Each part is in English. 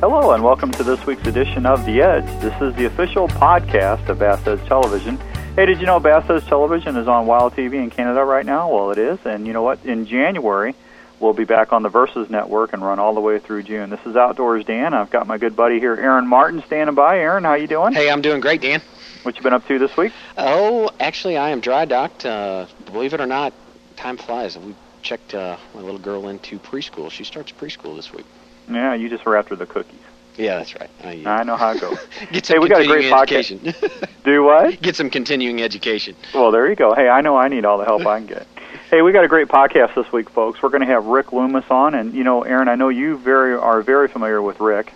Hello, and welcome to this week's edition of The Edge. This is the official podcast of Bass Edge Television. Hey, did you know Bass Edge Television is on Wild TV in Canada right now? Well, it is, and you know what? In January, we'll be back on the Versus Network and run all the way through June. This is Outdoors Dan. I've got my good buddy here, Aaron Martin, standing by. Aaron, how you doing? Hey, I'm doing great, Dan. What you been up to this week? Oh, actually, I am dry docked. Uh, believe it or not, time flies. We checked uh, my little girl into preschool. She starts preschool this week. Yeah, you just were after the cookies. Yeah, that's right. I, uh, I know how it goes. Get some hey, we got a great continuing podcast. education. Do what? Get some continuing education. Well, there you go. Hey, I know I need all the help I can get. Hey, we got a great podcast this week, folks. We're going to have Rick Loomis on, and you know, Aaron, I know you very are very familiar with Rick.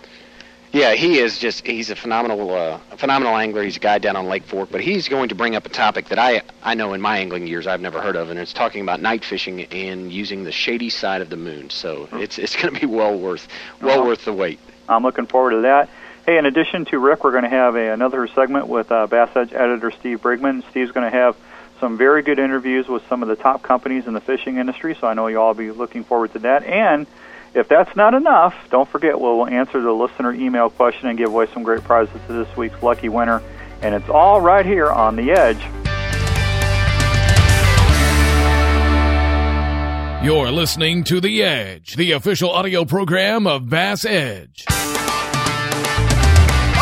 Yeah, he is just—he's a phenomenal, uh, phenomenal angler. He's a guy down on Lake Fork, but he's going to bring up a topic that I I know in my angling years I've never heard of, and it's talking about night fishing and using the shady side of the moon. So it's it's going to be well worth well Uh-huh. worth the wait. I'm looking forward to that. Hey, in addition to Rick, we're going to have a, another segment with uh, Bass Edge editor Steve Brigman. Steve's going to have some very good interviews with some of the top companies in the fishing industry, so I know you'll all be looking forward to that. And if that's not enough, don't forget we'll answer the listener email question and give away some great prizes to this week's lucky winner. And it's all right here on The Edge. You're listening to The Edge, the official audio program of Bass Edge.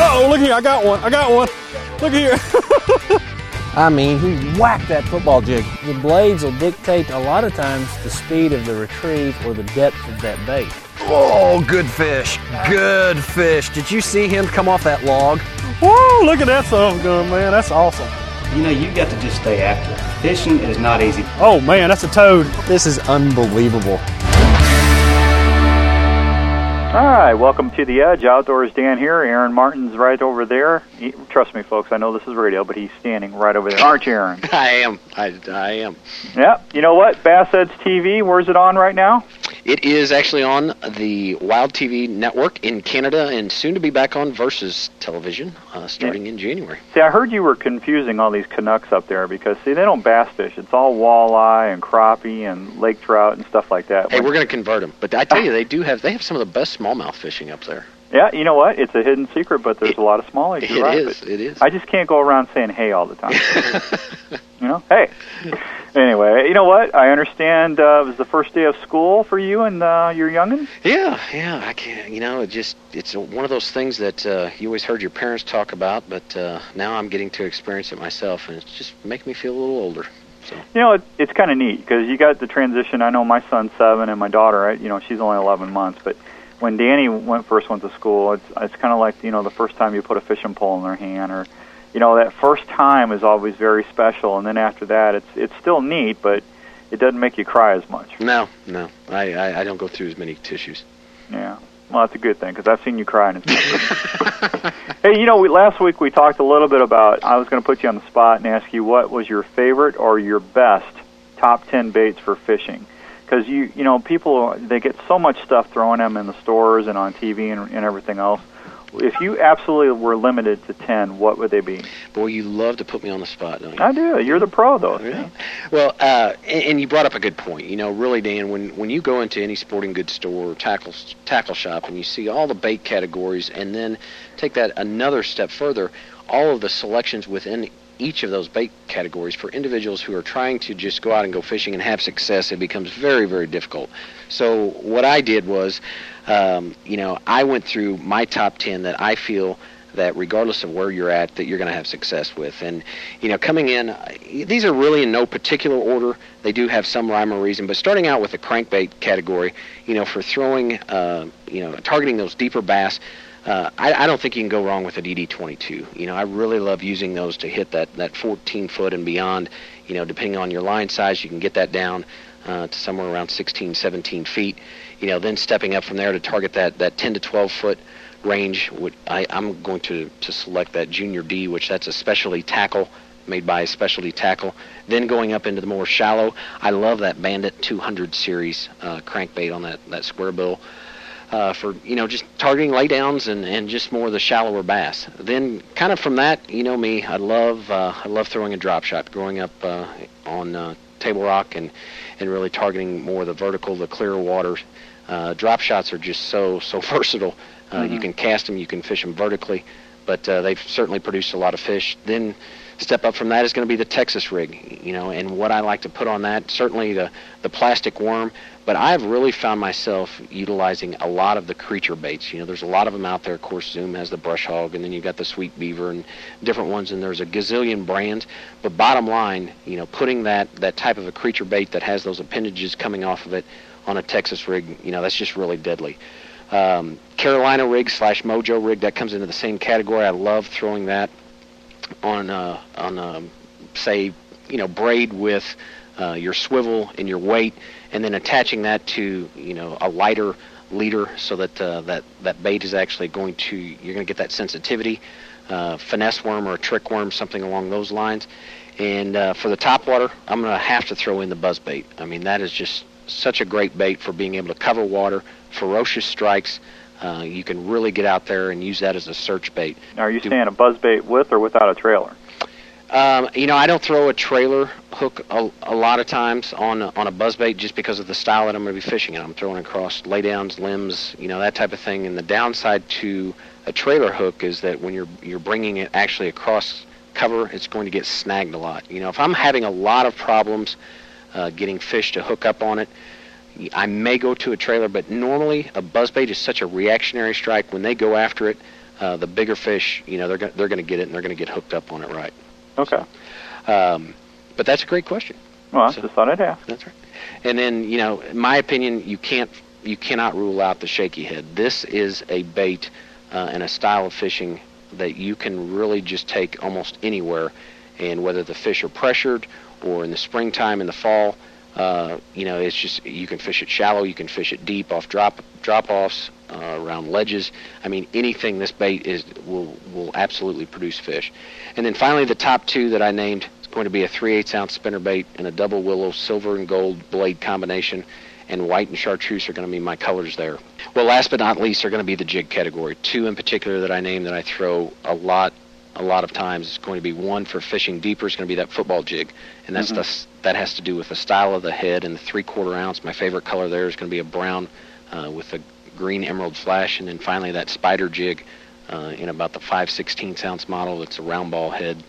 Oh, look here! I got one. I got one. Look here. I mean, he whacked that football jig. The blades will dictate a lot of times the speed of the retrieve or the depth of that bait. Oh, good fish. Good fish. Did you see him come off that log? Whoa, look at that son of a gun, man. That's awesome. You know, you got to just stay active. Fishing is not easy. Oh, man, that's a toad. This is unbelievable. All right, welcome to the Edge. Outdoors Dan here. Aaron Martin's right over there. He, trust me, folks, I know this is radio, but he's standing right over there. Aren't you, Aaron? I am. I, I am. Yeah. You know what? Bass Edge TV. Where's it on right now? It is actually on the Wild TV network in Canada and soon to be back on Versus television uh, starting in January. See, I heard you were confusing all these Canucks up there because see, they don't bass fish. It's all walleye and crappie and lake trout and stuff like that. Hey, we're going to convert them. But I tell you, they do have they have some of the best smallmouth fishing up there. Yeah. You know what? It's a hidden secret, but there's a lot of smallies. It You're right, is. but It is. I just can't go around saying hey all the time. you know? Hey. Anyway, you know what? I understand uh, it was the first day of school for you and uh, your youngin. Yeah, yeah. I can't. You know, it just it's one of those things that uh, you always heard your parents talk about, but uh, now I'm getting to experience it myself, and it's just making me feel a little older. So You know, it, it's kind of neat because you got the transition. I know my son's seven and my daughter, right, you know, she's only 11 months. But when Danny went first went to school, it's it's kind of like you know the first time you put a fishing pole in their hand, or you know that first time is always very special, and then after that, it's it's still neat, but it doesn't make you cry as much. no, no, I I, I don't go through as many tissues. Yeah. Well, that's a good thing because I've seen you cry. And hey, you know, we, last week we talked a little bit about. I was going to put you on the spot and ask you what was your favorite or your best top ten baits for fishing, because you you know people they get so much stuff thrown at them in the stores and on TV and, and everything else. If you absolutely were limited to ten, what would they be? Boy, you love to put me on the spot, don't you? I do. You're the pro, though. Yeah. Well, uh, and, and you brought up a good point. You know, really, Dan, when when you go into any sporting goods store or tackle tackle shop and you see all the bait categories, and then take that another step further, all of the selections within each of those bait categories for individuals who are trying to just go out and go fishing and have success, it becomes very, very difficult. So what I did was, um, you know, I went through my top ten that I feel that regardless of where you're at that you're going to have success with and you know coming in uh, these are really in no particular order they do have some rhyme or reason but starting out with the crankbait category you know for throwing uh, you know targeting those deeper bass uh, I, I don't think you can go wrong with a DD22. You know, I really love using those to hit that, that 14 foot and beyond. You know, depending on your line size, you can get that down uh, to somewhere around 16, 17 feet. You know, then stepping up from there to target that, that 10 to 12 foot range. Would, I, I'm going to, to select that Junior D, which that's a specialty tackle made by a specialty tackle. Then going up into the more shallow, I love that Bandit 200 series uh, crankbait on that, that square bill. Uh, for you know just targeting laydowns and, and just more of the shallower bass. Then kind of from that, you know me, I love uh, I love throwing a drop shot. Growing up uh, on uh, Table Rock and and really targeting more of the vertical, the clearer waters, Uh, drop shots are just so so versatile. Uh, You can cast them, you can fish them vertically, but uh, they've certainly produced a lot of fish. Then step up from that is going to be the Texas rig, you know, and what I like to put on that certainly the the plastic worm. But I've really found myself utilizing a lot of the creature baits. You know, there's a lot of them out there. Of course, Zoom has the brush hog, and then you've got the sweet beaver and different ones, and there's a gazillion brands. But bottom line, you know, putting that that type of a creature bait that has those appendages coming off of it on a Texas rig, you know, that's just really deadly. Um, Carolina rig slash Mojo rig that comes into the same category. I love throwing that on uh, on um, say you know braid with uh, your swivel and your weight, and then attaching that to you know a lighter leader so that uh, that that bait is actually going to you're going to get that sensitivity. Uh, finesse worm or a trick worm, something along those lines. And uh, for the top water, I'm going to have to throw in the buzz bait. I mean, that is just such a great bait for being able to cover water, ferocious strikes. Uh, you can really get out there and use that as a search bait. Now, are you Do- saying a buzz bait with or without a trailer? Um, you know, I don't throw a trailer hook a, a lot of times on on a buzzbait just because of the style that I'm going to be fishing in. I'm throwing across laydowns, limbs, you know, that type of thing. And the downside to a trailer hook is that when you're you're bringing it actually across cover, it's going to get snagged a lot. You know, if I'm having a lot of problems uh, getting fish to hook up on it, I may go to a trailer. But normally, a buzzbait is such a reactionary strike. When they go after it, uh, the bigger fish, you know, they're go- they're going to get it and they're going to get hooked up on it right. Okay. Um, but that's a great question. Well, I So- just thought I'd ask. That's right. And then, you know, in my opinion, you can't, you cannot rule out the shaky head. This is a bait uh, and a style of fishing that you can really just take almost anywhere. And whether the fish are pressured or in the springtime, in the fall, uh, you know, it's just you can fish it shallow, you can fish it deep off drop drop offs, uh, around ledges. I mean, anything this bait is will will absolutely produce fish. And then finally, the top two that I named is going to be a 3 8 ounce spinner bait and a double willow silver and gold blade combination. And white and chartreuse are going to be my colors there. Well, last but not least are going to be the jig category. Two in particular that I named that I throw a lot, a lot of times is going to be one for fishing deeper. Is going to be that football jig, and that's the that has to do with the style of the head and the three quarter ounce. My favorite color there is going to be a brown uh, with a green emerald flash, and then finally that spider jig uh, in about the 5 16 ounce model. It's a round ball head,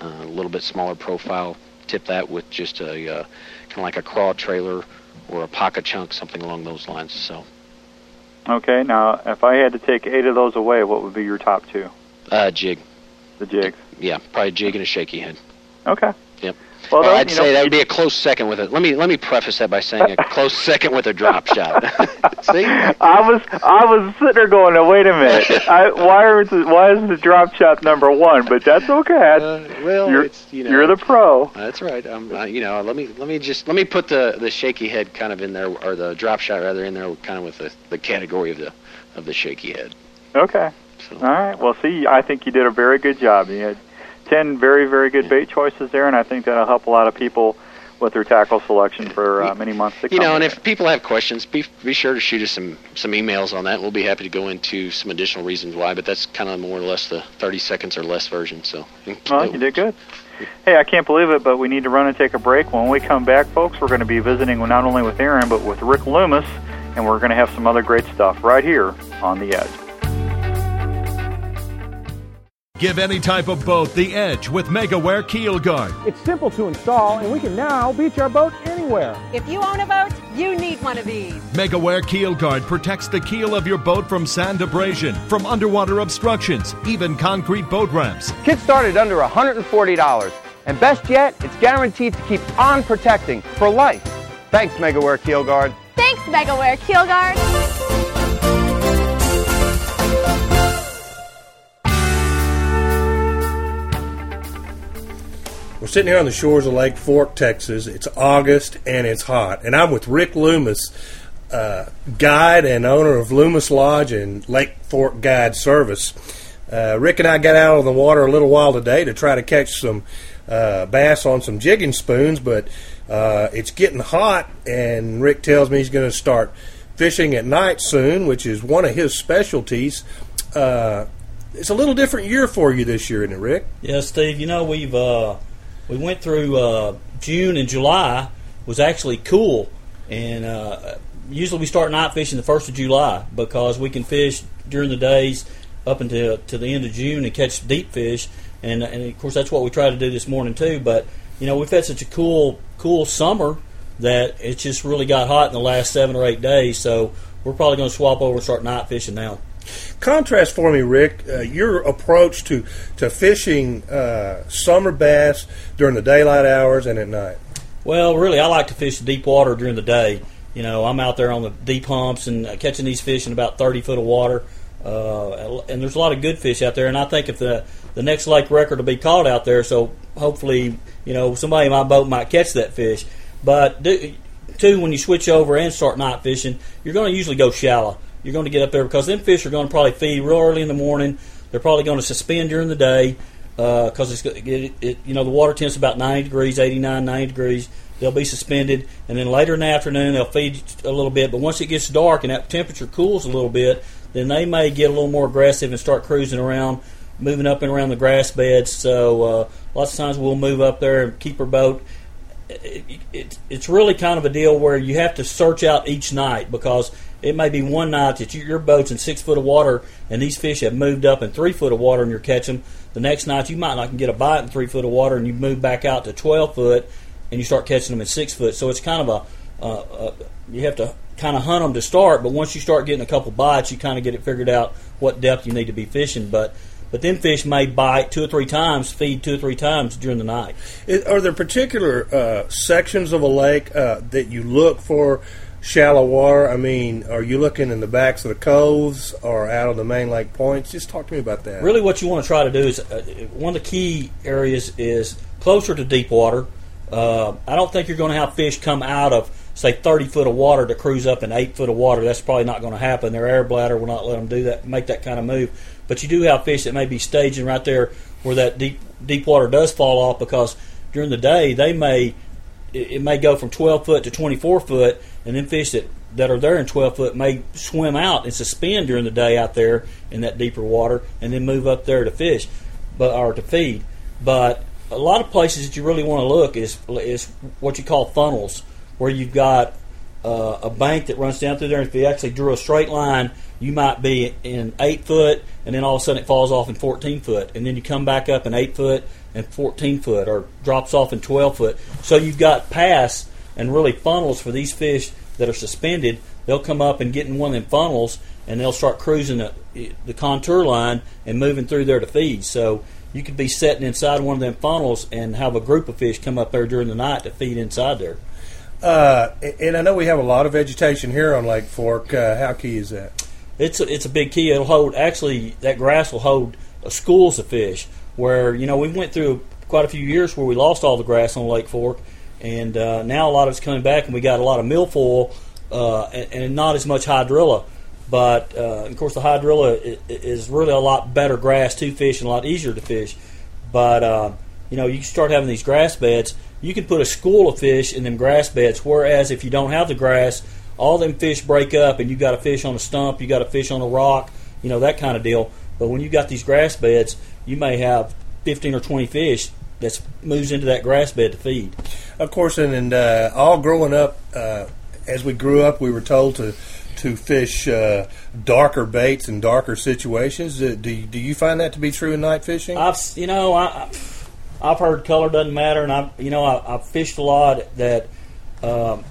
uh, a little bit smaller profile. Tip that with just a uh, kind of like a craw trailer or a pocket chunk, something along those lines. So, Okay. Now, if I had to take eight of those away, what would be your top two? uh, jig, The jigs. yeah, probably jig and a shaky head. Okay. Yep. Well, I'd say know, that would be a close second with it. Let me let me preface that by saying a close second with a drop shot. See, I was I was sitting there going, now, wait a minute. I, why is the, why is the drop shot number one? But that's okay. uh, well, you're it's you know you're the pro. That's right. Um, uh, you know, let me let me just let me put the the shaky head kind of in there, or the drop shot rather in there, kind of with the the category of the of the shaky head. Okay. So All right. Well, see, I think you did a very good job. You had ten very very good bait choices there, and I think that'll help a lot of people with their tackle selection for uh, many months to come. you know, and if people have questions, be be sure to shoot us some some emails on that. We'll be happy to go into some additional reasons why. But that's kind of more or less the 30 seconds or less version. So. Well, you did good. Hey, I can't believe it, but we need to run and take a break. When we come back, folks, we're going to be visiting not only with Aaron, but with Rick Loomis, and we're going to have some other great stuff right here on The Edge. Give any type of boat the edge with MegaWare Keel Guard. It's simple to install, and we can now beach our boat anywhere. If you own a boat, you need one of these. MegaWare Keel Guard protects the keel of your boat from sand abrasion, from underwater obstructions, even concrete boat ramps. Kit started under $140. And best yet, it's guaranteed to keep on protecting for life. Thanks, MegaWare Keel Guard. Thanks, MegaWare Keel Guard. Sitting here on the shores of Lake Fork, Texas. It's August and it's hot. And I'm with Rick Loomis, uh, guide and owner of Loomis Lodge and Lake Fork Guide Service. Uh, Rick and I got out on the water a little while today to try to catch some uh, bass on some jigging spoons, but uh, it's getting hot, and Rick tells me he's going to start fishing at night soon, which is one of his specialties. Uh, it's a little different year for you this year, isn't it, Rick? Yeah, Steve. You know we've uh, we went through uh, June and July was actually cool, and uh, usually we start night fishing the first of July because we can fish during the days up until to the end of June and catch deep fish, and and of course that's what we try to do this morning too. But you know we've had such a cool cool summer that it just really got hot in the last seven or eight days, so we're probably going to swap over and start night fishing now. Contrast for me, Rick, uh, your approach to to fishing uh, summer bass during the daylight hours and at night. Well, really, I like to fish deep water during the day. You know, I'm out there on the deep humps and uh, catching these fish in about 30 foot of water. Uh, and there's a lot of good fish out there. And I think if the the next lake record will be caught out there, so hopefully, you know, somebody in my boat might catch that fish. But do, two, when you switch over and start night fishing, you're going to usually go shallow. You're going to get up there because them fish are going to probably feed real early in the morning. They're probably going to suspend during the day because uh, it's it, it, you know the water temps about 90 degrees, 89, 90 degrees. They'll be suspended, and then later in the afternoon they'll feed a little bit. But once it gets dark and that temperature cools a little bit, then they may get a little more aggressive and start cruising around, moving up and around the grass beds. So uh, lots of times we'll move up there and keep our boat. It, it, it's really kind of a deal where you have to search out each night because it may be one night that you, your boat's in six foot of water and these fish have moved up in three foot of water and you're catching them. The next night you might not get a bite in three foot of water and you move back out to 12 foot and you start catching them in six foot. So it's kind of a, you have to kind of hunt them to start, but once you start getting a couple bites, you kind of get it figured out what depth you need to be fishing. But but then fish may bite two or three times, feed two or three times during the night. Are there particular uh, sections of a lake uh, that you look for shallow water? I mean, are you looking in the backs of the coves or out of the main lake points? Just talk to me about that. Really, what you want to try to do is uh, one of the key areas is closer to deep water. Uh, I don't think you're going to have fish come out of say 30 foot of water to cruise up in 8 foot of water. That's probably not going to happen. Their air bladder will not let them do that, make that kind of move. But you do have fish that may be staging right there where that deep deep water does fall off because during the day they may it may go from 12 foot to 24 foot, and then fish that, that are there in 12 foot may swim out and suspend during the day out there in that deeper water, and then move up there to fish, but or to feed. But a lot of places that you really want to look is is what you call funnels, where you've got uh, a bank that runs down through there. And if you actually drew a straight line, you might be in eight foot, and then all of a sudden it falls off in 14 foot, and then you come back up in eight foot and 14 foot, or drops off in 12 foot. So you've got paths and really funnels for these fish that are suspended. They'll come up and get in one of them funnels, and they'll start cruising the, the contour line and moving through there to feed. So you could be sitting inside one of them funnels and have a group of fish come up there during the night to feed inside there. Uh, and I know we have a lot of vegetation here on Lake Fork. Uh, how key is that? It's a, it's a big key. It'll hold actually that grass will hold uh, schools of fish. Where you know we went through quite a few years where we lost all the grass on Lake Fork, and uh, now a lot of it's coming back, and we got a lot of milfoil uh, and, and, not as much hydrilla. But uh, of course, the hydrilla is really a lot better grass to fish and a lot easier to fish. But you know, you start having these grass beds, you can put a school of fish in them grass beds. Whereas if you don't have the grass, all them fish break up, and you got a fish on a stump, you got a fish on a rock, you know that kind of deal. But when you got these grass beds, you may have 15 or 20 fish that moves into that grass bed to feed. Of course, and, and uh, all growing up, uh, as we grew up, we were told to to fish uh, darker baits and darker situations. Do, do you, do you find that to be true in night fishing? I've you know I I've heard color doesn't matter, and I you know I, have fished a lot that. Um,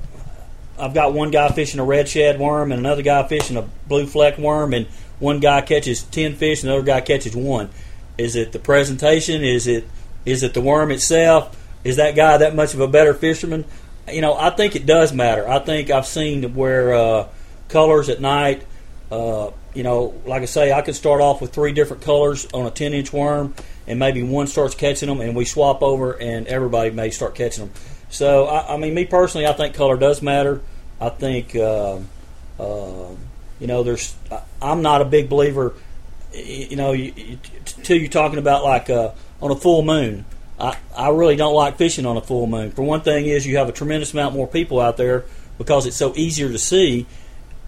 I've got one guy fishing a red shad worm and another guy fishing a blue fleck worm, and one guy catches ten fish and the other guy catches one. Is it the presentation? Is it is it the worm itself? Is that guy that much of a better fisherman? You know, I think it does matter. I think I've seen where uh, colors at night. Uh, you know, like I say, I could start off with three different colors on a ten inch worm, and maybe one starts catching them, and we swap over, and everybody may start catching them. So, I, I mean, me personally, I think color does matter. I think, uh, uh, you know, there's. I'm not a big believer. You know, you, till you're talking about like uh, on a full moon. I, I really don't like fishing on a full moon. For one thing, is you have a tremendous amount more people out there because it's so easier to see,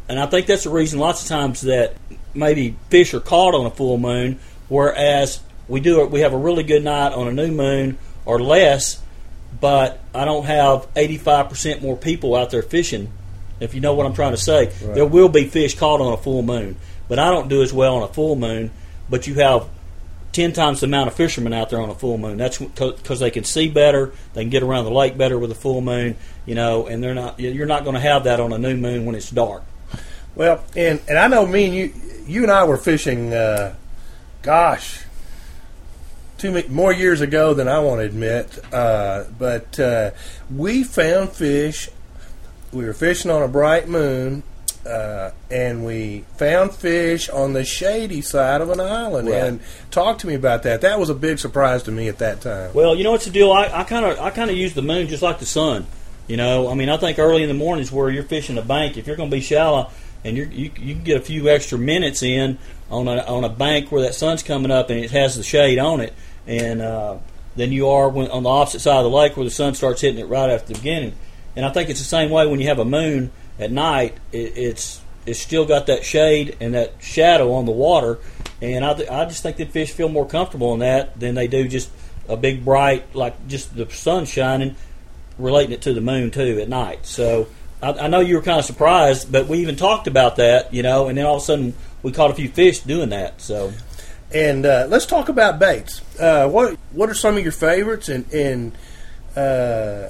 and I think that's the reason lots of times that maybe fish are caught on a full moon, whereas we do it. We have a really good night on a new moon or less, but I don't have 85% more people out there fishing If you know what I'm trying to say, Right. there will be fish caught on a full moon, but I don't do as well on a full moon. But you have ten times the amount of fishermen out there on a full moon. That's because they can see better, they can get around the lake better with a full moon, you know, and they're not. You're not going to have that on a new moon when it's dark. Well, and and I know me and you, you and I were fishing. Uh, gosh, too many more years ago than I want to admit. Uh, but uh, we found fish. We were fishing on a bright moon, uh, and we found fish on the shady side of an island. Right. And talk to me about that. That was a big surprise to me at that time. Well, you know what's the deal? I kind of I kind of use the moon just like the sun. You know, I mean, I think early in the mornings where you're fishing a bank, if you're going to be shallow and you you can get a few extra minutes in on a on a bank where that sun's coming up and it has the shade on it, and uh, than you are when on the opposite side of the lake where the sun starts hitting it right after the beginning. And I think it's the same way when you have a moon at night. It, it's it's still got that shade and that shadow on the water, and I, th- I just think that fish feel more comfortable in that than they do just a big bright like just the sun shining, relating it to the moon too at night. So I, I know you were kind of surprised, but we even talked about that, you know, and then all of a sudden we caught a few fish doing that. So And uh, let's talk about baits. Uh, what what are some of your favorites? And and uh,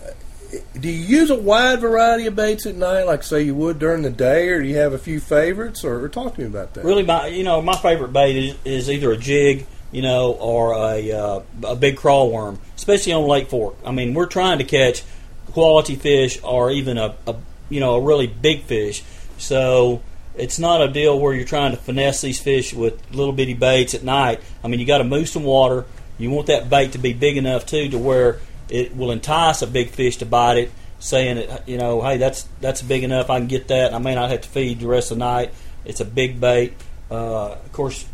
do you use a wide variety of baits at night, like say you would during the day, or do you have a few favorites? Or, or talk to me about that. really, my you know my favorite bait is, is either a jig, you know, or a uh, a big crawl worm, especially on Lake Fork. I mean, we're trying to catch quality fish or even a, a you know a really big fish. So it's not a deal where you're trying to finesse these fish with little bitty baits at night. I mean, you got to move some water. You want that bait to be big enough too to where it will entice a big fish to bite it, saying that you know, hey, that's that's big enough. I can get that. I may not have to feed the rest of the night. It's a big bait. Uh, of course,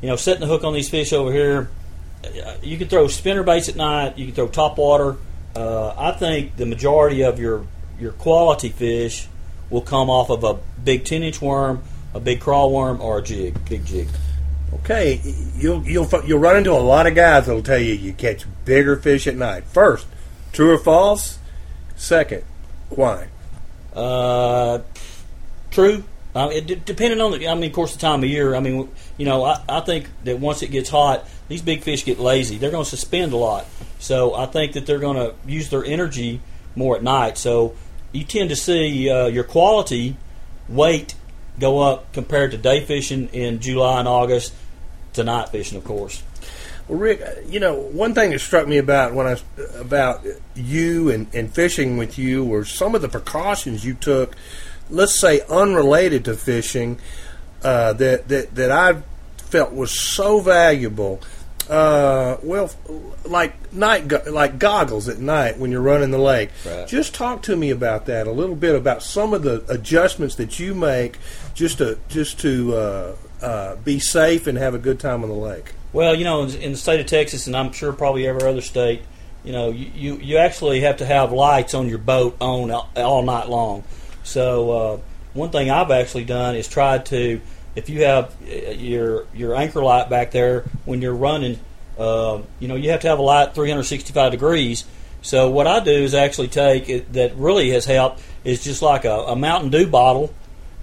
you know, setting the hook on these fish over here. You can throw spinner baits at night. You can throw top water. Uh, I think the majority of your your quality fish will come off of a big ten inch worm, a big crawl worm, or a jig, big jig. Okay, you'll you'll you'll run into a lot of guys that'll tell you you catch bigger fish at night. First, true or false? Second, why? Uh, true. Uh, it, d- depending on the, I mean, of course, the time of year. I mean, you know, I, I think that once it gets hot, these big fish get lazy. They're going to suspend a lot. So I think that they're going to use their energy more at night. So you tend to see uh, your quality weight go up compared to day fishing in July and August to night fishing, of course. Well, Rick, uh, you know, one thing that struck me about when I about you and, and fishing with you were some of the precautions you took. Let's say unrelated to fishing, uh, that that that I felt was so valuable. Uh, well, like night, go- like goggles at night when you're running the lake. Right. Just talk to me about that a little bit about some of the adjustments that you make just to just to uh, uh, be safe and have a good time on the lake. Well, you know, in, in the state of Texas, and I'm sure probably every other state, you know, you, you, you actually have to have lights on your boat on all, all night long. So uh, one thing I've actually done is tried to, if you have uh, your your anchor light back there when you're running, uh, you know, you have to have a light 365 degrees. So what I do is actually take it, that really has helped is just like a, a Mountain Dew bottle,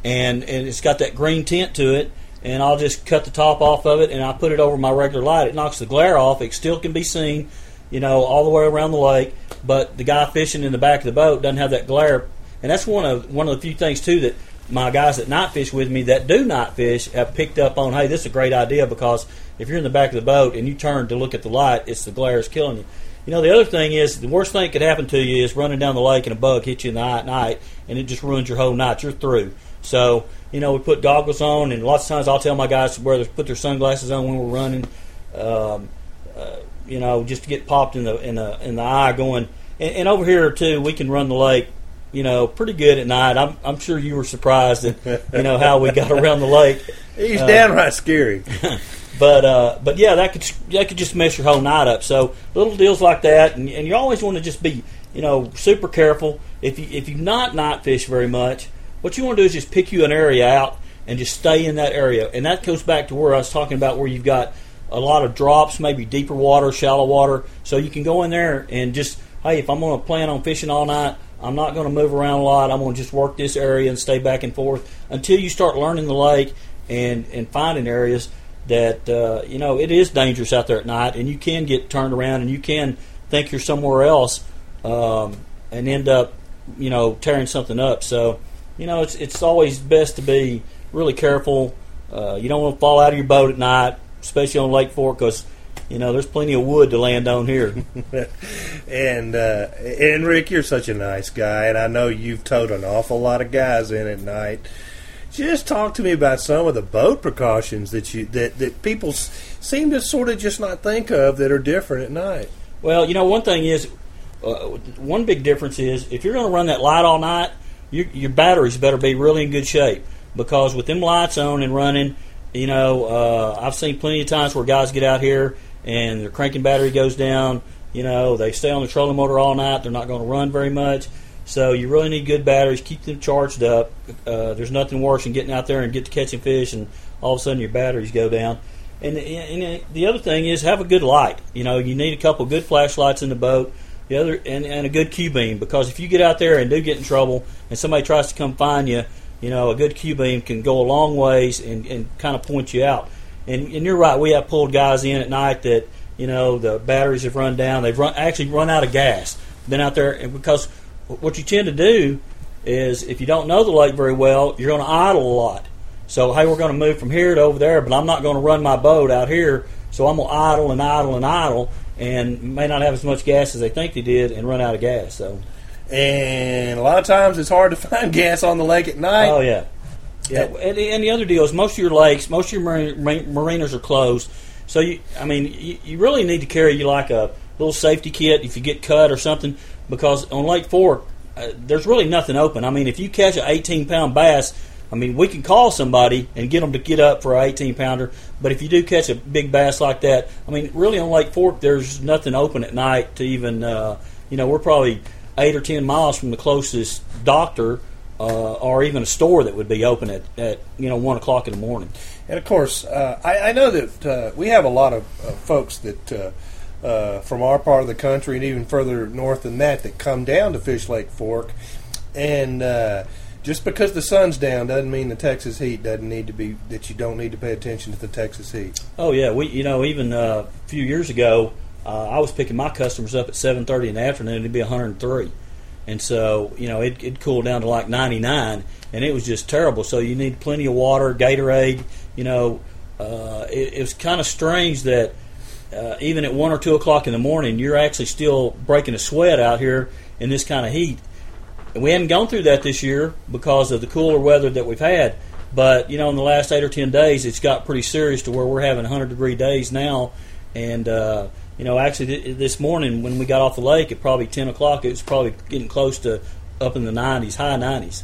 and and it's got that green tint to it. And I'll just cut the top off of it, and I put it over my regular light. It knocks the glare off. It still can be seen, you know, all the way around the lake. But the guy fishing in the back of the boat doesn't have that glare. And that's one of one of the few things too that my guys that night fish with me that do night fish have picked up on. Hey, this is a great idea because if you're in the back of the boat and you turn to look at the light, it's the glare is killing you. You know, the other thing is the worst thing that could happen to you is running down the lake and a bug hits you in the eye at night, and it just ruins your whole night. You're through. So, you know, we put goggles on, and lots of times I'll tell my guys to wear their, put their sunglasses on when we're running. Um, uh, you know, just to get popped in the in the in the eye going. And, and over here too, we can run the lake. You know, pretty good at night. I'm I'm sure you were surprised at you know how we got around the lake. He's Uh, downright scary. but uh, but yeah, that could that could just mess your whole night up. So little deals like that, and, and you always want to just be you know super careful. If you if you not night fish very much, what you want to do is just pick you an area out and just stay in that area. And that goes back to where I was talking about where you've got a lot of drops, maybe deeper water, shallow water, so you can go in there and just hey, if I'm going to plan on fishing all night, I'm not going to move around a lot. I'm going to just work this area and stay back and forth until you start learning the lake and and finding areas that uh, you know it is dangerous out there at night, and you can get turned around and you can think you're somewhere else um, and end up you know tearing something up. So you know it's it's always best to be really careful. Uh, you don't want to fall out of your boat at night, especially on Lake Fork, because you know there's plenty of wood to land on here. and uh, and Rick, you're such a nice guy, and I know you've towed an awful lot of guys in at night. Just talk to me about some of the boat precautions that you that that people s- seem to sort of just not think of that are different at night. Well, you know, one thing is, uh, one big difference is if you're going to run that light all night, your, your batteries better be really in good shape because with them lights on and running, you know, uh, I've seen plenty of times where guys get out here and their cranking battery goes down. You know, they stay on the trolling motor all night. They're not going to run very much. So you really need good batteries. Keep them charged up. Uh, there's nothing worse than getting out there and get to catching fish, and all of a sudden your batteries go down. And, and the other thing is have a good light. You know, you need a couple good flashlights in the boat. The other and, and a good Q beam because if you get out there and do get in trouble and somebody tries to come find you, you know a good Q beam can go a long ways and, and kind of point you out. And, and you're right, we have pulled guys in at night that you know the batteries have run down. They've run actually run out of gas. Been out there and because what you tend to do is if you don't know the lake very well, you're going to idle a lot. So hey, we're going to move from here to over there, but I'm not going to run my boat out here. So I'm going to idle and idle and idle, and may not have as much gas as they think they did, and run out of gas. So And a lot of times it's hard to find gas on the lake at night. Oh yeah, yeah. And, and the other deal is most of your lakes, most of your marinas are closed. So you, I mean, you, you really need to carry you like a little safety kit if you get cut or something, because on Lake Fork, uh, there's really nothing open. I mean, if you catch an 18 pound bass, I mean, we can call somebody and get them to get up for an 18 pounder. But if you do catch a big bass like that, I mean, really on Lake Fork, there's nothing open at night to even, uh, you know, we're probably eight or 10 miles from the closest doctor uh, or even a store that would be open at, at you know, 1 o'clock in the morning. And of course, uh, I, I know that uh, we have a lot of uh, folks that uh, uh, from our part of the country and even further north than that that come down to Fish Lake Fork, and uh, just because the sun's down doesn't mean the Texas heat doesn't need to be that you don't need to pay attention to the Texas heat. Oh yeah, we you know even uh, a few years ago, uh, I was picking my customers up at 7:30 in the afternoon. It'd be 103, and so you know it it cooled down to like 99, and it was just terrible. So you need plenty of water, Gatorade. You know, uh, it, it was kind of strange that uh, even at one or two o'clock in the morning, you're actually still breaking a sweat out here in this kind of heat. And we hadn't gone through that this year because of the cooler weather that we've had. But you know, in the last eight or ten days, it's got pretty serious to where we're having 100 degree days now. And uh, you know, actually, th- this morning when we got off the lake at probably 10 o'clock, it was probably getting close to up in the 90s, high 90s.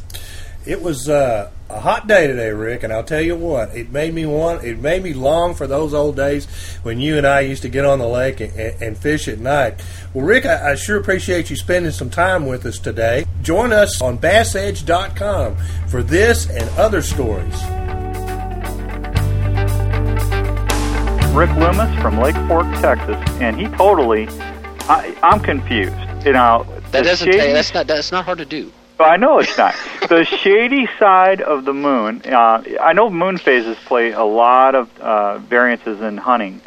It was uh, a hot day today, Rick, and I'll tell you what. It made me want. It made me long for those old days when you and I used to get on the lake and, and, and fish at night. Well, Rick, I, I sure appreciate you spending some time with us today. Join us on BassEdge.com for this and other stories. Rick Loomis from Lake Fork, Texas, and he totally. I, I'm confused. You know, That doesn't shady- take. That's not. That's not hard to do. I know it's not. the shady side of the moon. Uh, I know moon phases play a lot of uh, variances in hunting.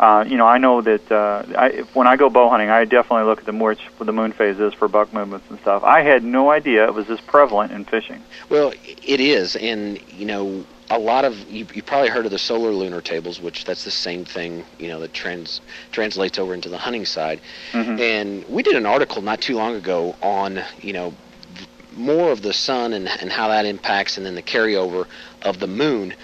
Uh, you know, I know that uh, I, if- when I go bow hunting, I definitely look at the which the moon phase is for buck movements and stuff. I had no idea it was this prevalent in fishing. Well, it is, and you know, a lot of you, you probably heard of the solunar tables, which that's the same thing, you know, that trans translates over into the hunting side. Mm-hmm. And we did an article not too long ago on, you know, more of the sun and and how that impacts, and then the carryover of the moon.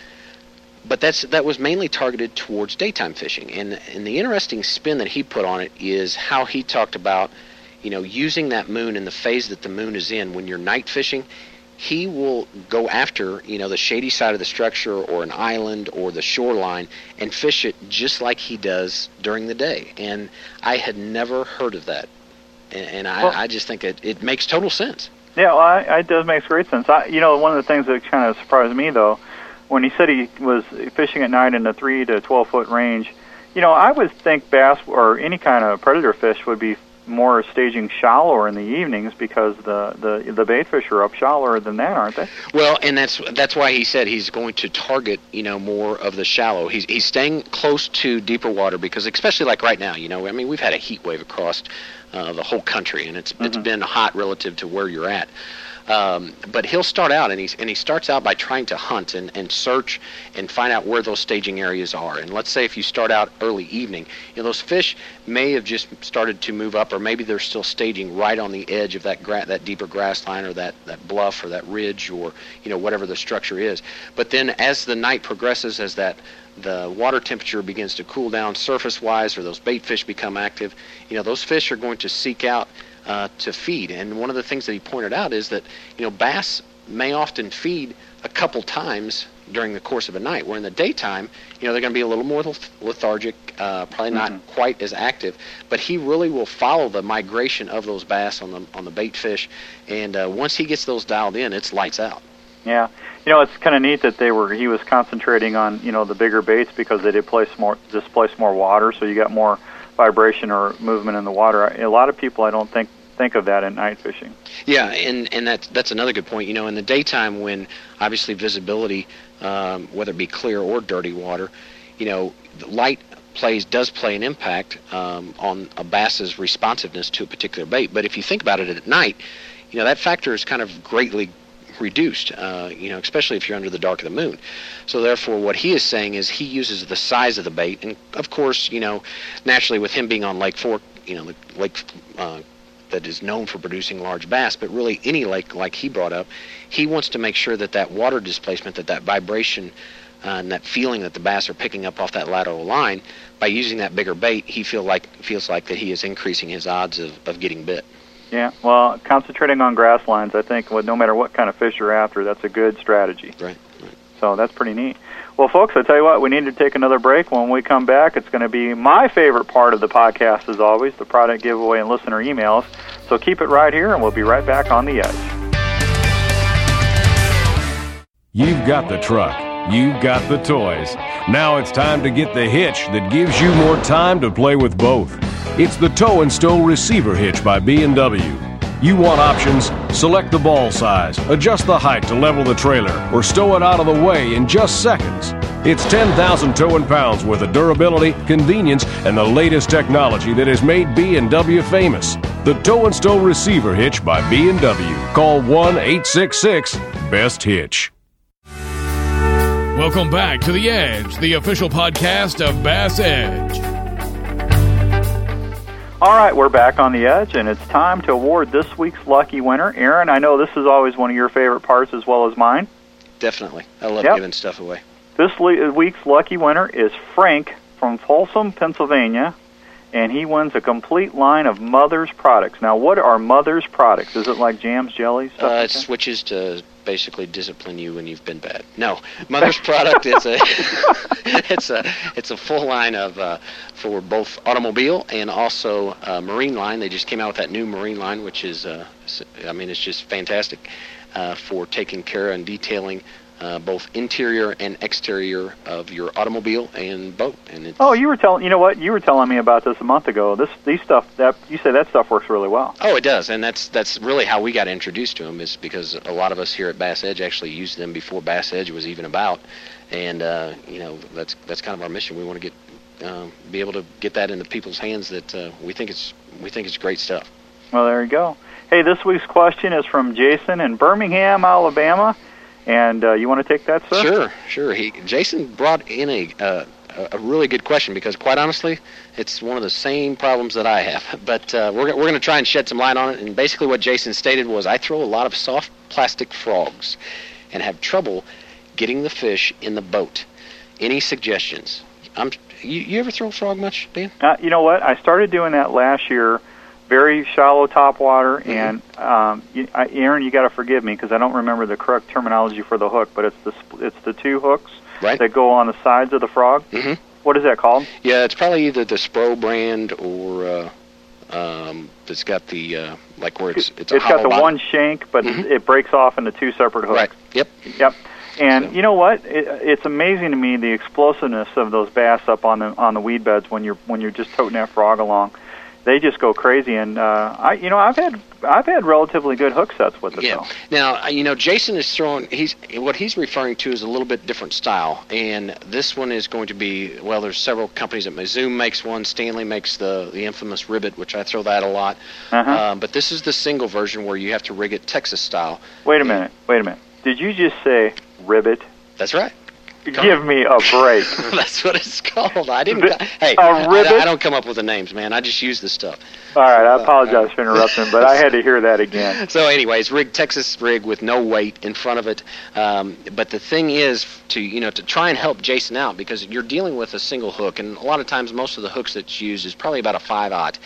But that's that was mainly targeted towards daytime fishing, and and the interesting spin that he put on it is how he talked about, you know, using that moon and the phase that the moon is in when you're night fishing he will go after you know the shady side of the structure or an island or the shoreline and fish it just like he does during the day. And i had never heard of that. And, and I, Well- I just think it, it makes total sense. Yeah, well, I, it does make great sense. I, you know, one of the things that kind of surprised me though, when he said he was fishing at night in the three to twelve foot range, you know, I would think bass or any kind of predator fish would be more staging shallower in the evenings because the the the bait fish are up shallower than that, aren't they? Well, and that's that's why he said he's going to target you know more of the shallow. He's he's staying close to deeper water because especially like right now, you know, I mean we've had a heat wave across uh, the whole country and it's mm-hmm. it's been hot relative to where you're at. Um, but he'll start out and and he starts out by trying to hunt and, and search and find out where those staging areas are. And let's say if you start out early evening, you know those fish may have just started to move up, or maybe they're still staging right on the edge of that gra- that deeper grass line or that, that bluff or that ridge or you know whatever the structure is. But then as the night progresses, as that the water temperature begins to cool down surface wise or those bait fish become active, you know those fish are going to seek out uh, to feed. And one of the things that he pointed out is that you know bass may often feed a couple times during the course of a night. Where in the daytime, you know, they're going to be a little more lethargic, uh, probably not mm-hmm. quite as active. But he really will follow the migration of those bass on the on the bait fish, and uh, once he gets those dialed in, it's lights out. Yeah, you know, it's kind of neat that they were he was concentrating on you know the bigger baits because they did place more displace more water, so you got more vibration or movement in the water. A lot of people, I don't think, think of that in night fishing. Yeah, and and that's that's another good point. You know, in the daytime when obviously visibility, um, whether it be clear or dirty water, you know, light plays does play an impact um, on a bass's responsiveness to a particular bait. But if you think about it at night, you know that factor is kind of greatly reduced, uh, you know, especially if you're under the dark of the moon. So therefore, what he is saying is he uses the size of the bait, and of course, you know, naturally with him being on Lake Fork, you know, Lake uh, that is known for producing large bass, but really any lake like he brought up, he wants to make sure that that water displacement, that that vibration, uh, and that feeling that the bass are picking up off that lateral line, by using that bigger bait, he feel like feels like that he is increasing his odds of, of getting bit. Yeah, well, concentrating on grass lines, I think, well, no matter what kind of fish you're after, that's a good strategy. Right. right. So that's pretty neat. Well, folks, I tell you what, we need to take another break. When we come back, it's going to be my favorite part of the podcast, as always, the product giveaway and listener emails. So keep it right here, and we'll be right back on the edge. You've got the truck. You've got the toys. Now it's time to get the hitch that gives you more time to play with both. It's the Tow and Stow Receiver Hitch by B&W. You want options? Select the ball size, adjust the height to level the trailer, or stow it out of the way in just seconds. It's 10,000 towing pounds worth of durability, convenience, and the latest technology that has made B&W famous. The Tow and Stow Receiver Hitch by B&W. Call 1-866-BEST-HITCH. Welcome back to The Edge, the official podcast of Bass Edge. All right, we're back on the edge, and it's time to award this week's lucky winner. Aaron, I know this is always one of your favorite parts as well as mine. Definitely. I love yep. giving stuff away. This week's lucky winner is Frank from Folsom, Pennsylvania, and he wins a complete line of Mother's products. Now, what are Mother's products? Is it like jams, jellies? Uh, like it switches to basically discipline you when you've been bad. No, Mother's product is a it's a it's a full line of uh, for both automobile and also uh, marine line. They just came out with that new marine line, which is uh, I mean it's just fantastic uh, for taking care and detailing uh, both interior and exterior of your automobile and boat. And it's, oh, you were telling you know what you were telling me about this a month ago. This these stuff that you say that stuff works really well. Oh, it does, and that's that's really how we got introduced to them is because a lot of us here at Bass Edge actually used them before Bass Edge was even about, and uh, you know that's that's kind of our mission. We want to get um, be able to get that into people's hands that uh, we think it's we think it's great stuff. Well, there you go. Hey, this week's question is from Jason in Birmingham, Alabama. And uh, you want to take that, sir? Sure, sure. He Jason brought in a uh, a really good question because, quite honestly, it's one of the same problems that I have. But uh, we're we're going to try and shed some light on it. And basically, what Jason stated was, I throw a lot of soft plastic frogs, and have trouble getting the fish in the boat. Any suggestions? I'm. You, you ever throw a frog much, Dan? Uh, you know what? I started doing that last year very shallow top water, mm-hmm. and um, you, I, Aaron, you got to forgive me because I don't remember the correct terminology for the hook, but it's the it's the two hooks right. that go on the sides of the frog. Mm-hmm. What is that called? Yeah, it's probably either the Spro brand or uh, um, it's got the uh, like where it's it's, it's got the bottom. one shank, but mm-hmm. it breaks off into two separate hooks. Right. Yep. Yep. And so. you know what? It, it's amazing to me the explosiveness of those bass up on the on the weed beds when you're when you're just toting that frog along they just go crazy. And uh, I, you know, I've had I've had relatively good hook sets with it. Yeah. Though. Now, uh, you know, Jason is throwing. He's what he's referring to is a little bit different style, and this one is going to be. Well, there's several companies that Zoom makes one. Stanley makes the the infamous ribbit, which I throw that a lot. Uh-huh. Um, but this is the single version where you have to rig it Texas style. Wait a minute. Wait a minute. Did you just say ribbit? That's right. Give me a break. That's what it's called. I didn't. The- hey, a I? I don't come up with the names, man. I just use the stuff. All right, I apologize for interrupting, but I had to hear that again. So, anyways, rig Texas rig with no weight in front of it. Um, but the thing is to you know to try and help Jason out because you're dealing with a single hook, and a lot of times most of the hooks that's used is probably about a five aught.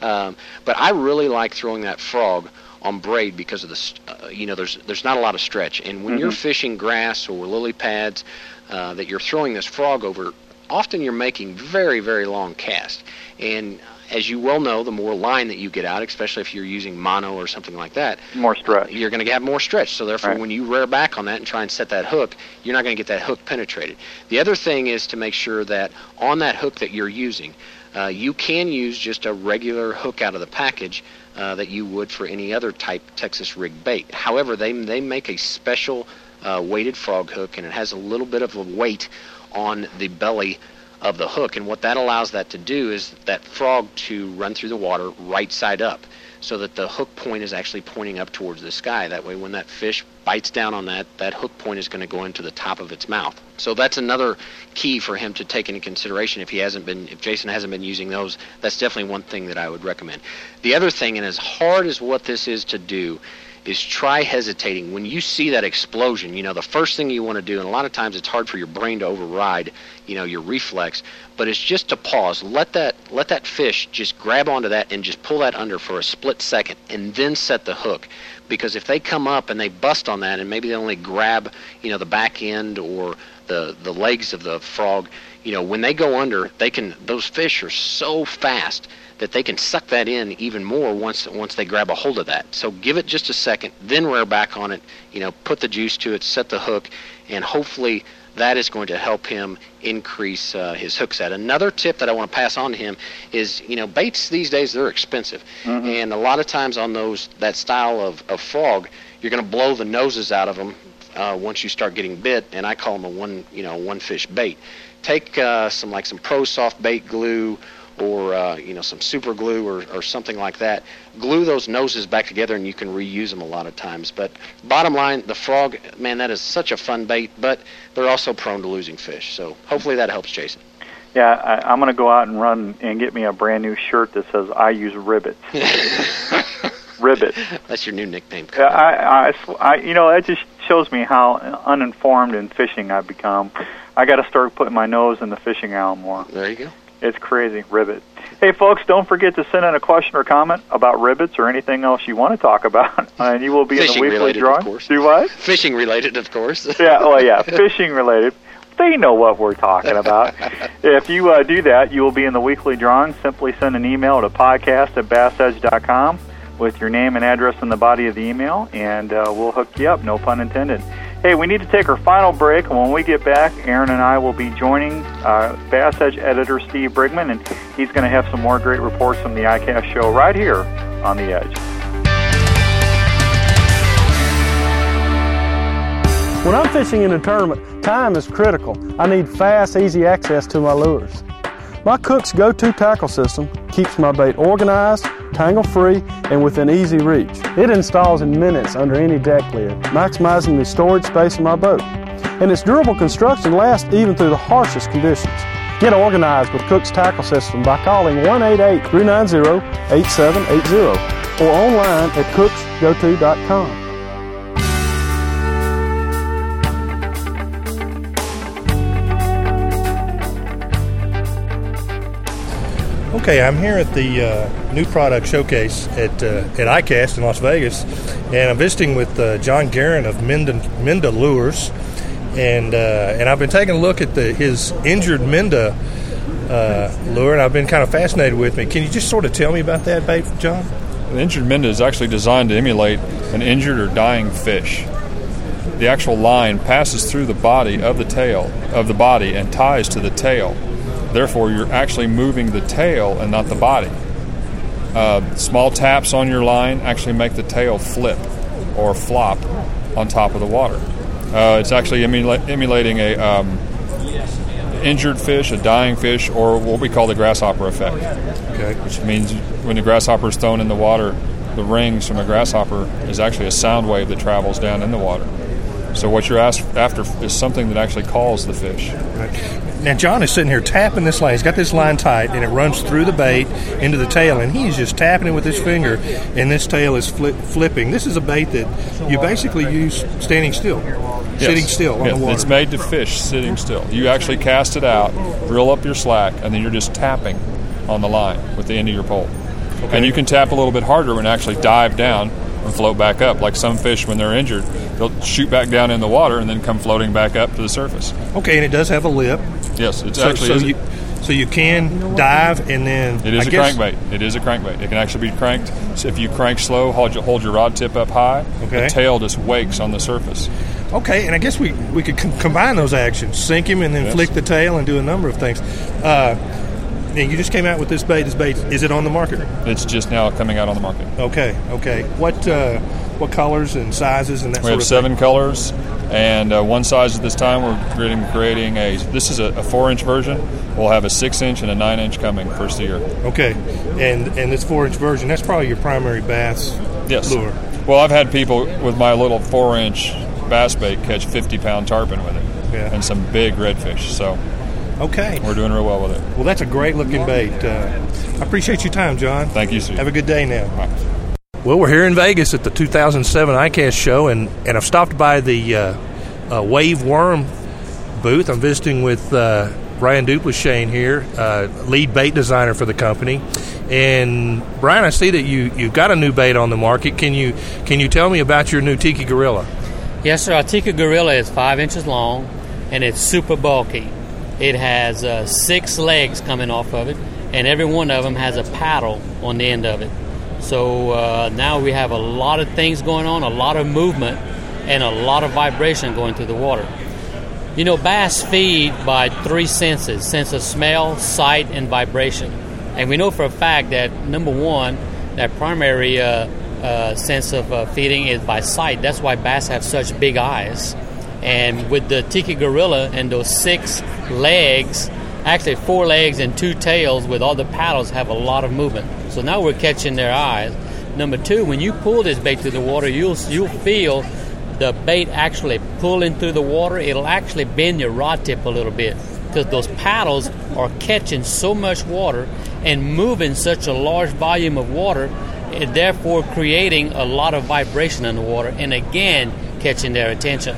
Um, but I really like throwing that frog on braid because of the uh, you know there's there's not a lot of stretch, and when you're Mhm. fishing grass or lily pads uh, that you're throwing this frog over, often you're making very very long casts, and as you well know, the more line that you get out, especially if you're using mono or something like that, More stretch. you're going to have more stretch. So therefore, Right. when you rear back on that and try and set that hook, you're not going to get that hook penetrated. The other thing is to make sure that on that hook that you're using, uh, you can use just a regular hook out of the package uh, that you would for any other type Texas rig bait. However, they they make a special uh, weighted frog hook, and it has a little bit of a weight on the belly of the hook. And what that allows that to do is that frog to run through the water right side up so that the hook point is actually pointing up towards the sky. That way, when that fish bites down on that, that hook point is going to go into the top of its mouth. So that's another key for him to take into consideration if he hasn't been, if Jason hasn't been using those. That's definitely one thing that I would recommend. The other thing, and as hard as what this is to do, is try hesitating. When you see that explosion, you know, the first thing you want to do, and a lot of times it's hard for your brain to override, you know, your reflex, but it's just to pause. Let that let that fish just grab onto that and just pull that under for a split second and then set the hook. Because if they come up and they bust on that and maybe they only grab, you know, the back end or the the legs of the frog, you know, when they go under, they can those fish are so fast that they can suck that in even more once once they grab a hold of that. So give it just a second, then rear back on it. You know, put the juice to it, set the hook, and hopefully that is going to help him increase uh, his hook set. Another tip that I want to pass on to him is, you know, baits these days they're expensive, and a lot of times on those that style of, of frog, you're going to blow the noses out of them uh, once you start getting bit, and I call them a one, you know, one fish bait. Take uh, some like some Pro Soft bait glue or uh, you know some super glue or, or something like that. Glue those noses back together, and you can reuse them a lot of times. But bottom line, the frog, man, that is such a fun bait, but they're also prone to losing fish. So hopefully that helps, Jason. Yeah, I, I'm going to go out and run and get me a brand new shirt that says "I use ribbit." ribbit. That's your new nickname. Yeah, I, I, I, you know, that just shows me how uninformed in fishing I've become. I got to start putting my nose in the fishing aisle more. There you go. It's crazy, ribbit. Hey, folks, don't forget to send in a question or comment about ribbits or anything else you want to talk about, and you will be in the weekly related, drawing. of course. Do what? Fishing related, of course. yeah, well, yeah, fishing related. They know what we're talking about. if you uh, do that, you will be in the weekly drawing. Simply send an email to podcast at bassedge.com with your name and address in the body of the email, and uh, we'll hook you up, no pun intended. Hey, we need to take our final break, and when we get back, Aaron and I will be joining uh, Bass Edge editor Steve Brigman, and he's going to have some more great reports from the ICAST show right here on The Edge. When I'm fishing in a tournament, time is critical. I need fast, easy access to my lures. My Cook's go-to tackle system keeps my bait organized, tangle-free, and within easy reach. It installs in minutes under any deck lid, maximizing the storage space in my boat. And its durable construction lasts even through the harshest conditions. Get organized with Cook's tackle system by calling 188-390-8780 or online at cooksgoto.com. Okay, I'm here at the uh, new product showcase at uh, at ICAST in Las Vegas, and I'm visiting with uh, John Guerin of Minda, Lures, and uh, and I've been taking a look at the his injured Minda uh, lure, and I've been kind of fascinated with me. Can you just sort of tell me about that, bait, John? The injured minda is actually designed to emulate an injured or dying fish. The actual line passes through the body of the tail of the body and ties to the tail. Therefore, you're actually moving the tail and not the body. Uh, small taps on your line actually make the tail flip or flop on top of the water. Uh, it's actually emula- emulating a um, injured fish, a dying fish, or what we call the grasshopper effect. Okay. Which means when the grasshopper is thrown in the water, the rings from a grasshopper is actually a sound wave that travels down in the water. So what you're asked after is something that actually calls the fish. Now John is sitting here tapping this line. He's got this line tight, and it runs through the bait into the tail, and he's just tapping it with his finger, and this tail is flip, flipping. This is a bait that you basically use standing still, sitting still on Yes, the water. It's made to fish sitting still. You actually cast it out, reel up your slack, and then you're just tapping on the line with the end of your pole. And you can tap a little bit harder and actually dive down and float back up. Like some fish, when they're injured, they'll shoot back down in the water and then come floating back up to the surface. Okay, and it does have a lip. Yes, it's so, actually so is- you so you can dive and then It is I a guess- crankbait. It is a crankbait. It can actually be cranked. So if you crank slow, hold your, hold your rod tip up high, Okay. the tail just wakes on the surface. Okay, and I guess we we could com- combine those actions: sink him and then Yes. flick the tail and do a number of things. Uh, and you just came out with this bait. This bait is it on the market? It's just now coming out on the market. Okay, okay. What uh, what colors and sizes and that We sort have of seven colors, and uh, one size at this time. We're creating, creating a. This is a, a four-inch version. We'll have a six-inch and a nine-inch coming first year. Okay, and and this four inch version that's probably your primary bass Yes. lure. Well, I've had people with my little four-inch bass bait catch 50-pound tarpon with it, Yeah. and some big redfish. So Okay, we're doing real well with it. well that's a great looking bait. Uh, I appreciate your time, John. Thank you, sir. Have a good day now. Well, we're here in Vegas at the 2007 ICAST show, and, and I've stopped by the uh, uh, Wave Worm booth. I'm visiting with uh, Brian Duplashane here, uh, lead bait designer for the company. And Brian, I see that you you've got a new bait on the market. Can you can you tell me about your new Tiki Gorilla? Yes, sir. Our Tiki Gorilla is five inches long and it's super bulky. It has uh, six legs coming off of it, and every one of them has a paddle on the end of it. So uh, now we have a lot of things going on, a lot of movement, and a lot of vibration going through the water. You know, bass feed by three senses sense of smell, sight, and vibration. And we know for a fact that number one, that primary uh, uh, sense of uh, feeding is by sight. That's why bass have such big eyes. And with the tiki gorilla and those six legs, actually four legs and two tails with all the paddles have a lot of movement. So now we're catching their eyes. Number two, when you pull this bait through the water, you'll you'll feel the bait actually pulling through the water. It'll actually bend your rod tip a little bit because those paddles are catching so much water and moving such a large volume of water, therefore creating a lot of vibration in the water, and again catching their attention.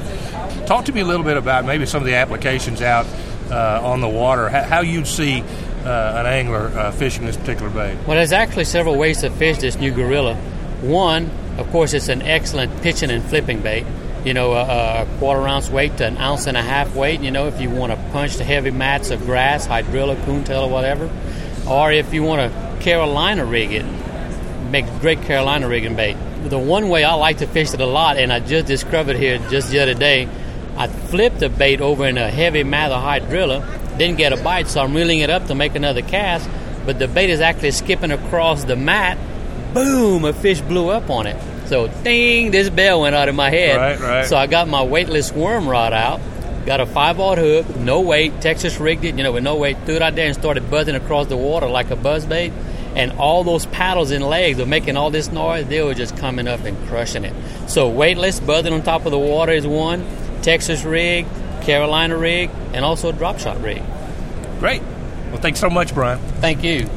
Talk to me a little bit about maybe some of the applications out uh, on the water. How, how you'd see uh, an angler uh, fishing this particular bait. Well, there's actually several ways to fish this new gorilla. One, of course, it's an excellent pitching and flipping bait. You know, a, a quarter ounce weight to an ounce and a half weight. You know, if you want to punch the heavy mats of grass, hydrilla, coontail, or whatever, or if you want to Carolina rig it, make great Carolina rigging bait. The one way I like to fish it a lot, and I just discovered here just the other day, I flipped the bait over in a heavy mat of hydrilla, didn't get a bite, so I'm reeling it up to make another cast, but the bait is actually skipping across the mat. Boom! A fish blew up on it. So, ding! This bell went out of my head. Right, right. So I got my weightless worm rod out, got a five aught hook, no weight, Texas rigged it, you know, with no weight, threw it out there and started buzzing across the water like a buzz bait. And all those paddles and legs were making all this noise, they were just coming up and crushing it. So weightless, buzzing on top of the water is one, Texas rig, Carolina rig, and also a drop shot rig. Great. Well, thanks so much, Brian. Thank you.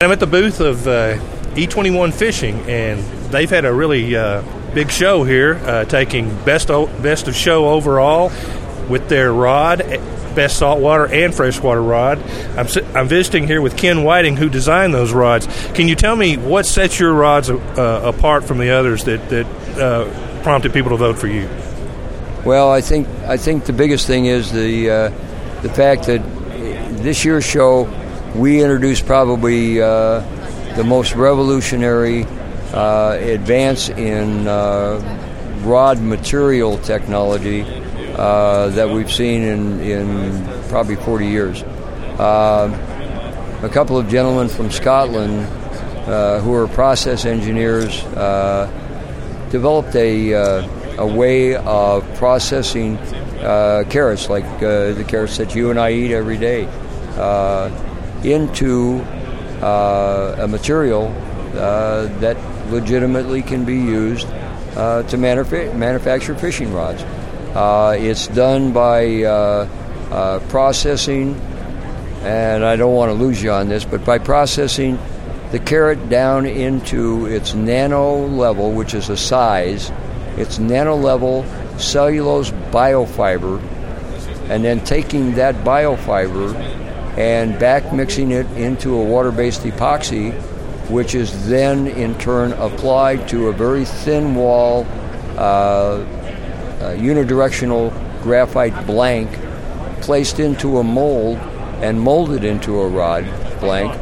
I'm at the booth of uh, E21 Fishing, and they've had a really uh, big show here, uh, taking best o- best of show overall with their rod, eh, best saltwater and freshwater rod. I'm I'm visiting here with Ken Whiting, who designed those rods. Can you tell me what sets your rods uh, apart from the others that that uh, prompted people to vote for you? Well, I think I think the biggest thing is the uh, the fact that this year's show we introduced probably uh, the most revolutionary uh, advance in uh, rod material technology uh, that we've seen in, in probably 40 years. Uh, a couple of gentlemen from Scotland uh, who are process engineers, developed a, a way of processing uh, carrots, like uh, the carrots that you and I eat every day, uh, into uh, a material uh, that legitimately can be used uh, to manuf- manufacture fishing rods. It's done by processing, and I don't want to lose you on this, but by processing the carrot down into its nano level, which is a size, its nano level cellulose biofiber, and then taking that biofiber and back mixing it into a water based epoxy, which is then in turn applied to a very thin wall uh, uh, unidirectional graphite blank placed into a mold and molded into a rod blank.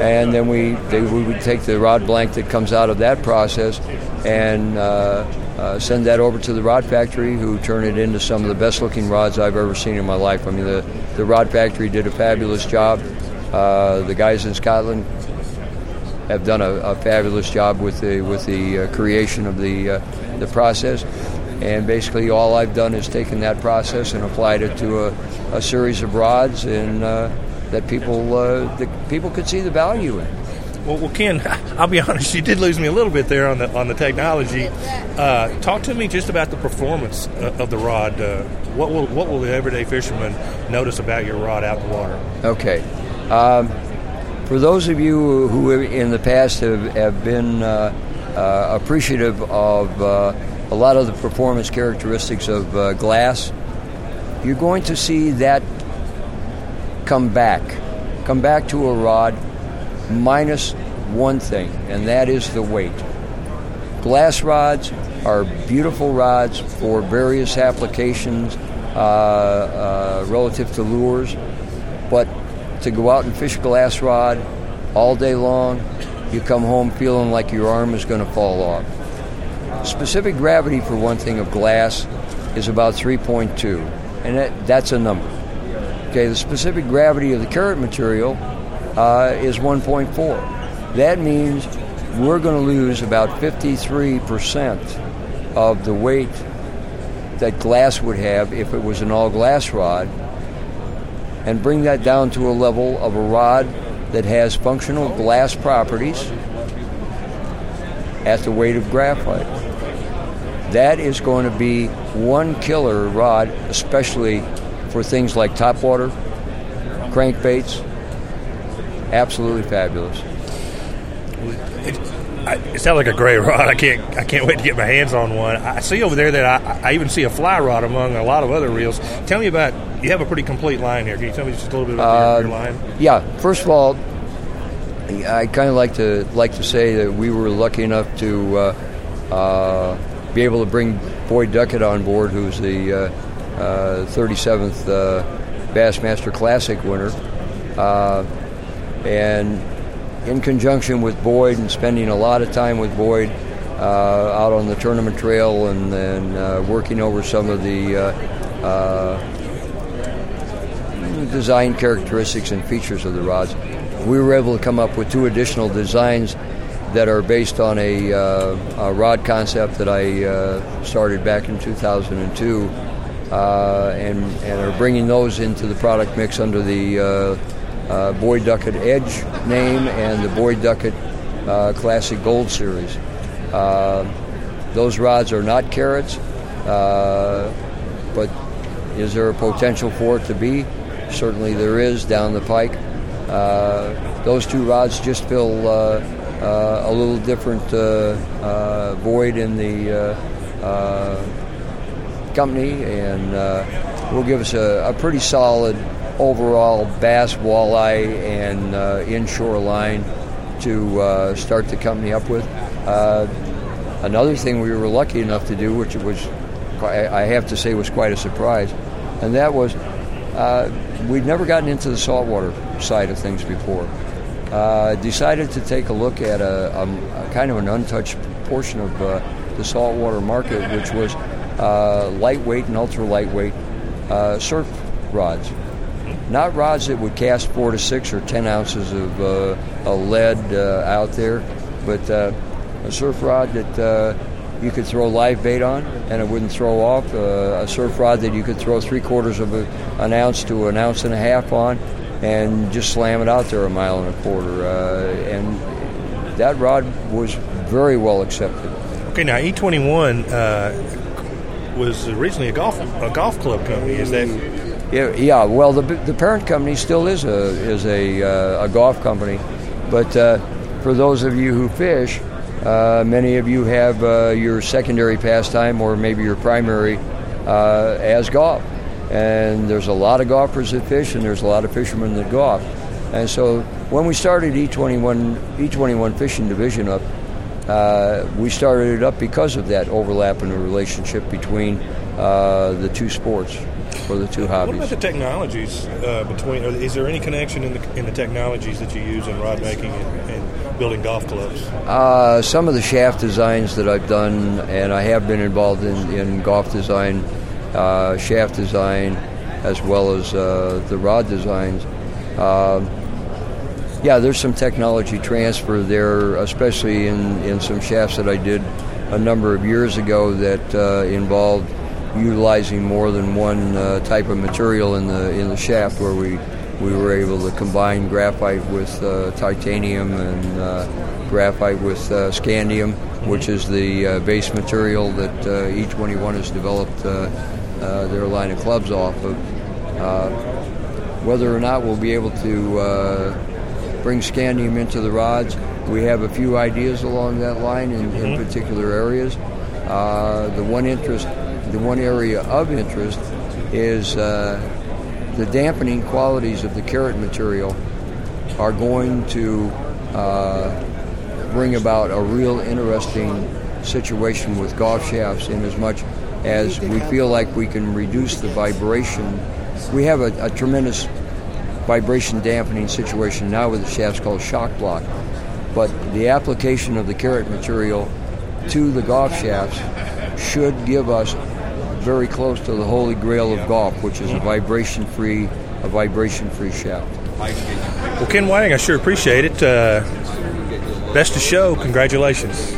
And then we, they, we would take the rod blank that comes out of that process and uh, uh, send that over to the rod factory, who turn it into some of the best looking rods I've ever seen in my life. I mean, the, the rod factory did a fabulous job. Uh, the guys in Scotland have done a, a, fabulous job with the with the uh, creation of the uh, the process. And basically, all I've done is taken that process and applied it to a, a series of rods, and uh, that people uh, that people could see the value in. Well, well, Ken, I'll be honest. You did lose me a little bit there on the on the technology. Uh, talk to me just about the performance uh, of the rod. Uh, what will what will the everyday fisherman notice about your rod out in the water? Okay. Um, for those of you who in the past have, have been uh, uh, appreciative of uh, a lot of the performance characteristics of glass, you're going to see that come back, come back to a rod minus one thing, and that is the weight. Glass rods are beautiful rods for various applications uh, uh, relative to lures, but to go out and fish glass rod all day long, you come home feeling like your arm is going to fall off. Specific gravity, for one thing, of glass is about 3.2, and that, that's a number. Okay, the specific gravity of the carrot material uh, is 1.4. That means we're going to lose about 53% of the weight that glass would have if it was an all glass rod and bring that down to a level of a rod that has functional glass properties at the weight of graphite. That is going to be one killer rod, especially for things like topwater, crankbaits, absolutely fabulous. It, it sounds like a great rod. I can't I can't wait to get my hands on one. I see over there that I, I even see a fly rod among a lot of other reels. Tell me about you have a pretty complete line here. Can you tell me just a little bit about uh, your, your, line? Yeah, first of all, I kind of like to like to say that we were lucky enough to uh, uh, be able to bring Boyd Duckett on board, who's the 37th uh, uh, Bassmaster Classic winner. And in conjunction with Boyd and spending a lot of time with Boyd uh, out on the tournament trail and then uh, working over some of the uh, uh, design characteristics and features of the rods, we were able to come up with two additional designs that are based on a, uh, a rod concept that I uh, started back in 2002. and, and are bringing those into the product mix under the uh, Boyd Duckett Edge name and the Boyd Duckett uh, Classic Gold Series. Uh, those rods are not carrots, uh, but is there a potential for it to be? Certainly there is down the pike. Uh, those two rods just fill a little different void in the company and will give us a, a pretty solid overall bass, walleye, and uh, inshore line to uh, start the company up with. Uh, another thing we were lucky enough to do, which was, I have to say, was quite a surprise, and that was uh, we'd never gotten into the saltwater side of things before. Uh, decided to take a look at a, a, a, kind of an untouched portion of uh, the saltwater market, which was lightweight and ultra lightweight surf rods not rods that would cast four to six or ten ounces of uh, a lead uh, out there, but uh, a surf rod that uh, you could throw live bait on and it wouldn't throw off. Uh, a surf rod that you could throw three quarters of a, an ounce to an ounce and a half on and just slam it out there a mile and a quarter. Uh, and that rod was very well accepted. Okay, now E21 uh, was originally a golf a golf club company. Is that? Yeah. Well, the, the parent company still is a is a, uh, a golf company, but uh, for those of you who fish, uh, many of you have uh, your secondary pastime or maybe your primary uh, as golf. And there's a lot of golfers that fish, and there's a lot of fishermen that golf. And so when we started E21 E21 Fishing Division up, uh, we started it up because of that overlap in the relationship between the two sports or the two What about the technologies uh, between? Is there any connection in the in the technologies that you use in rod making and, and building golf clubs? Uh, some of the shaft designs that I've done, and I have been involved in, in golf design, uh, shaft design, as well as uh, the rod designs. Um, yeah, there's some technology transfer there, especially in, in some shafts that I did a number of years ago that uh, involved utilizing more than one uh, type of material in the in the shaft, where we we were able to combine graphite with uh, titanium and uh, graphite with uh, scandium, which is the uh, base material that uh, E21 has developed uh, uh, their line of clubs off of. Uh, whether or not we'll be able to uh, bring scandium into the rods, we have a few ideas along that line in, in particular areas. Uh, the one interest, the one area of interest, is uh, the dampening qualities of the carrot material are going to uh, bring about a real interesting situation with golf shafts in as much as we feel like we can reduce the vibration. We have a, a tremendous vibration dampening situation now with the shafts called shock block, but the application of the carrot material to the golf shafts should give us very close to the holy grail of golf, which is a vibration-free, a vibration-free shaft. Well, Ken Whiting, I sure appreciate it. Uh, best of show. Congratulations.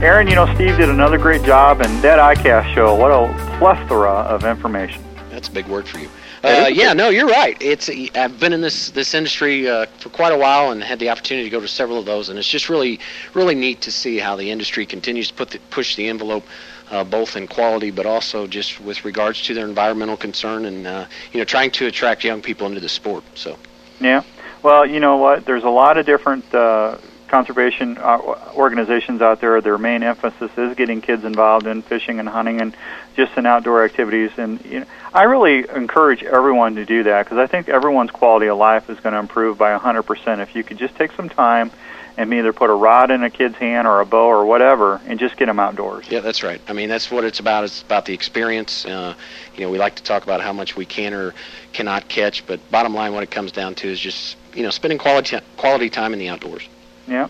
Aaron, you know, Steve did another great job, and that ICAST show, what a plethora of information. That's a big word for you. Uh, yeah, no, you're right. It's I've been in this this industry uh, for quite a while and had the opportunity to go to several of those, and it's just really really neat to see how the industry continues to put the, push the envelope, uh, both in quality but also just with regards to their environmental concern and uh, you know trying to attract young people into the sport. So Yeah. Well, you know what? There's a lot of different uh, conservation uh, organizations out there. Their main emphasis is getting kids involved in fishing and hunting and just in outdoor activities. And you know, I really encourage everyone to do that because I think everyone's quality of life is going to improve by 100% if you could just take some time and either put a rod in a kid's hand or a bow or whatever and just get them outdoors. yeah, that's right. I mean that's what it's about. It's about the experience. Uh, you know, we like to talk about how much we can or cannot catch, but bottom line, what it comes down to is just you know spending quality quality time in the outdoors. Yeah.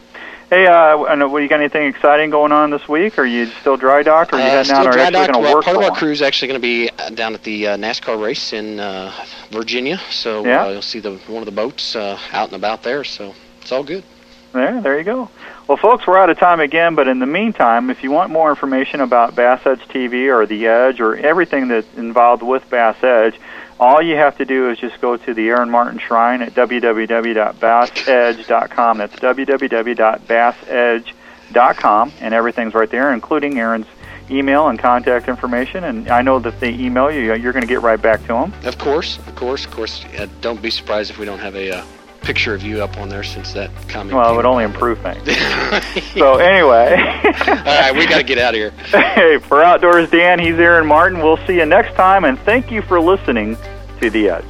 Hey, uh, and what, you got anything exciting going on this week? Are you still dry docked, or are you Uh, heading out, or dry actually going to work part of our crew is actually going to be uh, down at the uh, NASCAR race in uh, Virginia, so Yeah. uh, you'll see the one of the boats uh, out and about there. So it's all good. There, there you go. Well, folks, we're out of time again, but in the meantime, if you want more information about Bass Edge TV or The Edge or everything that's involved with Bass Edge, all you have to do is just go to the Aaron Martin Shrine at www.bassedge.com. That's www.bassedge.com, and everything's right there, including Aaron's email and contact information. And I know that they email you, you're going to get right back to them. Of course, of course, of course. Uh, don't be surprised if we don't have a uh, picture of you up on there since that comment. Well, it would only improve things. so anyway. All right, we got to get out of here. Hey, for Outdoors Dan, he's Aaron Martin. We'll see you next time, and thank you for listening to The Edge.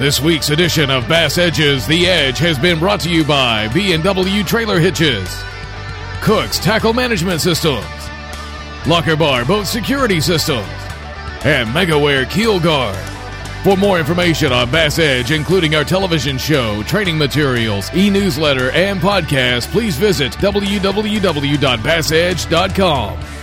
This week's edition of Bass Edges The Edge has been brought to you by B&W Trailer Hitches, Cook's Tackle Management Systems, Locker Bar Boat Security Systems, and MegaWare Keel Guard. For more information on Bass Edge, including our television show, training materials, e-newsletter, and podcast, please visit www.bassedge.com.